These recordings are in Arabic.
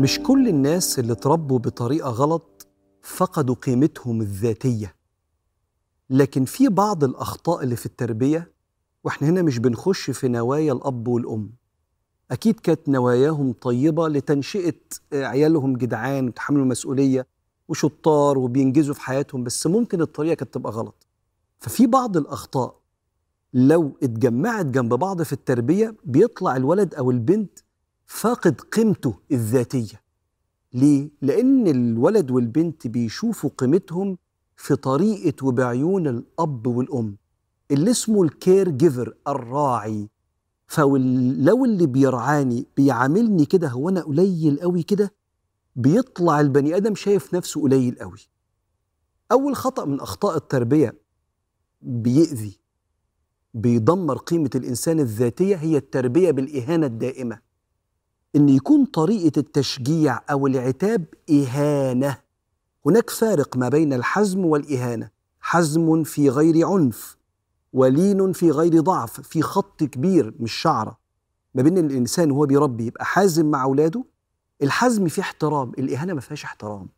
مش كل الناس اللي اتربوا بطريقة غلط فقدوا قيمتهم الذاتية. لكن في بعض الأخطاء اللي في التربية وإحنا هنا مش بنخش في نوايا الأب والأم. أكيد كانت نواياهم طيبة لتنشئة عيالهم جدعان وتحملوا المسؤولية وشطار وبينجزوا في حياتهم بس ممكن الطريقة كانت تبقى غلط. ففي بعض الأخطاء لو اتجمعت جنب بعض في التربية بيطلع الولد أو البنت فاقد قيمته الذاتية. ليه؟ لأن الولد والبنت بيشوفوا قيمتهم في طريقة وبعيون الأب والأم اللي اسمه الكير جيفر الراعي. فلو اللي بيرعاني بيعاملني كده هو أنا قليل قوي كده بيطلع البني آدم شايف نفسه قليل قوي. أول خطأ من أخطاء التربية بيأذي بيدمر قيمة الإنسان الذاتية هي التربية بالإهانة الدائمة. إن يكون طريقة التشجيع أو العتاب إهانة. هناك فارق ما بين الحزم والإهانة. حزم في غير عنف ولين في غير ضعف في خط كبير مش شعرة ما بين الإنسان وهو بيربي يبقى حازم مع أولاده الحزم فيه احترام الإهانة ما فيهاش احترام.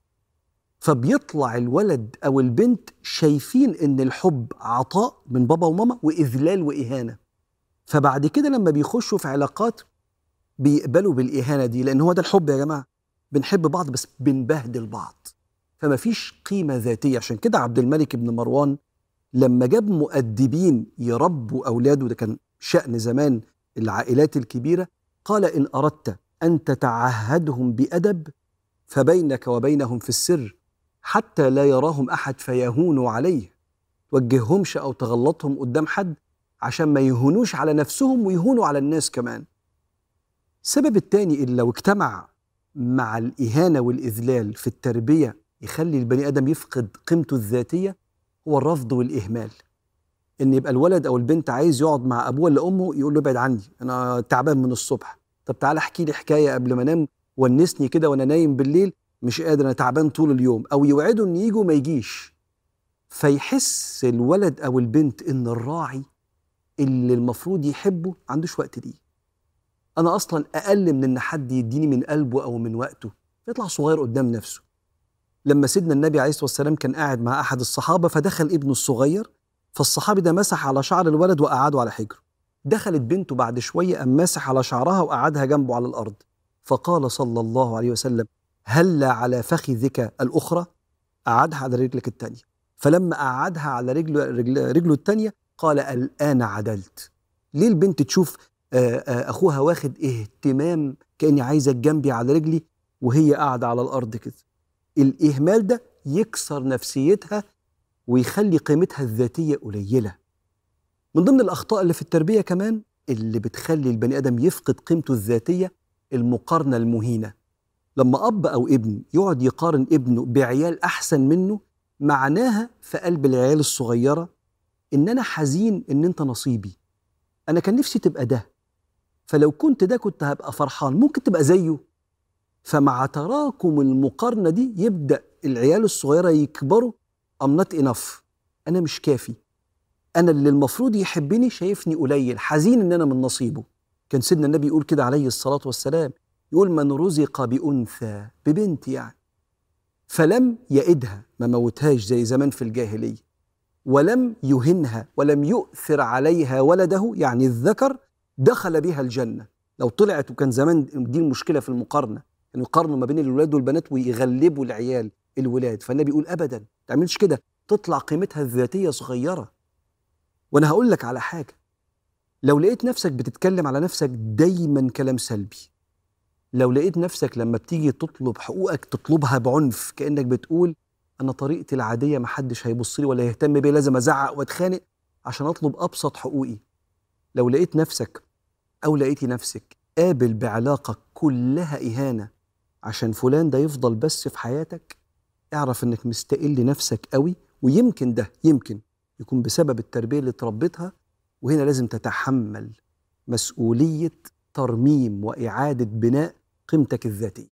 فبيطلع الولد أو البنت شايفين إن الحب عطاء من بابا وماما وإذلال وإهانة. فبعد كده لما بيخشوا في علاقات بيقبلوا بالإهانة دي لأن هو ده الحب يا جماعة. بنحب بعض بس بنبهدل بعض. فما فيش قيمة ذاتية. عشان كده عبد الملك بن مروان لما جاب مؤدبين يربوا أولاده ده كان شأن زمان العائلات الكبيرة قال إن أردت أن تتعهدهم بأدب فبينك وبينهم في السر حتى لا يراهم أحد فيهونوا عليه. توجههمش أو تغلطهم قدام حد عشان ما يهونوش على نفسهم ويهونوا على الناس كمان. السبب التاني اللي لو اجتمع مع الإهانة والإذلال في التربية يخلي البني آدم يفقد قيمته الذاتية هو الرفض والإهمال. إن يبقى الولد أو البنت عايز يقعد مع أبوه ولا أمه يقول له ابعد عني أنا تعبان من الصبح. طب تعالى احكي لي حكاية قبل ما أنام ونسني كده وأنا نايم بالليل مش قادر أنا تعبان طول اليوم. أو يوعده إن يجوا ما يجيش. فيحس الولد أو البنت إن الراعي اللي المفروض يحبه عندوش وقت ليه أنا أصلا أقل من إن حد يديني من قلبه أو من وقته. يطلع صغير قدام نفسه. لما سيدنا النبي عليه الصلاة والسلام كان قاعد مع أحد الصحابة فدخل ابنه الصغير فالصحابي ده مسح على شعر الولد وقعده على حجره. دخلت بنته بعد شوية قام ماسح على شعرها وقعدها جنبه على الأرض. فقال صلى الله عليه وسلم هلا على فخذك الأخرى؟ قعدها على رجلك الثانية فلما قعدها على رجله رجل رجله الثانية قال الآن عدلت. ليه البنت تشوف أخوها واخد اهتمام كأني عايزك جنبي على رجلي وهي قاعدة على الأرض كده. الإهمال ده يكسر نفسيتها ويخلي قيمتها الذاتية قليلة. من ضمن الأخطاء اللي في التربية كمان اللي بتخلي البني آدم يفقد قيمته الذاتية المقارنة المهينة. لما أب أو ابن يقعد يقارن ابنه بعيال أحسن منه معناها في قلب العيال الصغيرة إن أنا حزين إن أنت نصيبي. أنا كان نفسي تبقى ده. فلو كنت ده كنت هبقى فرحان ممكن تبقى زيه. فمع تراكم المقارنة دي يبدأ العيال الصغيرة يكبروا I'm not enough أنا مش كافي. أنا اللي المفروض يحبني شايفني قليل حزين إن أنا من نصيبه. كان سيدنا النبي يقول كده عليه الصلاة والسلام يقول من رزق بأنثى ببنت يعني. فلم يئدها ما موتهاش زي زمان في الجاهلية. ولم يهنها ولم يؤثر عليها ولده يعني الذكر دخل بها الجنة. لو طلعت وكان زمان دي المشكلة في المقارنة أن يعني يقارنوا ما بين الولاد والبنات ويغلبوا العيال الولاد. فالنبي يقول أبدا ما تعملش كده. تطلع قيمتها الذاتية صغيرة. وأنا هقول لك على حاجة. لو لقيت نفسك بتتكلم على نفسك دايما كلام سلبي لو لقيت نفسك لما بتيجي تطلب حقوقك تطلبها بعنف كأنك بتقول أنا طريقتي العادية محدش هيبص لي ولا يهتم بي لازم أزعق وأتخانق عشان أطلب أبسط حقوقي. لو لقيت نفسك أو لقيتي نفسك قابل بعلاقة كلها إهانة عشان فلان ده يفضل بس في حياتك اعرف إنك مستقل نفسك قوي ويمكن ده يمكن يكون بسبب التربية اللي تربيتها وهنا لازم تتحمل مسؤولية ترميم وإعادة بناء قيمتك الذاتية.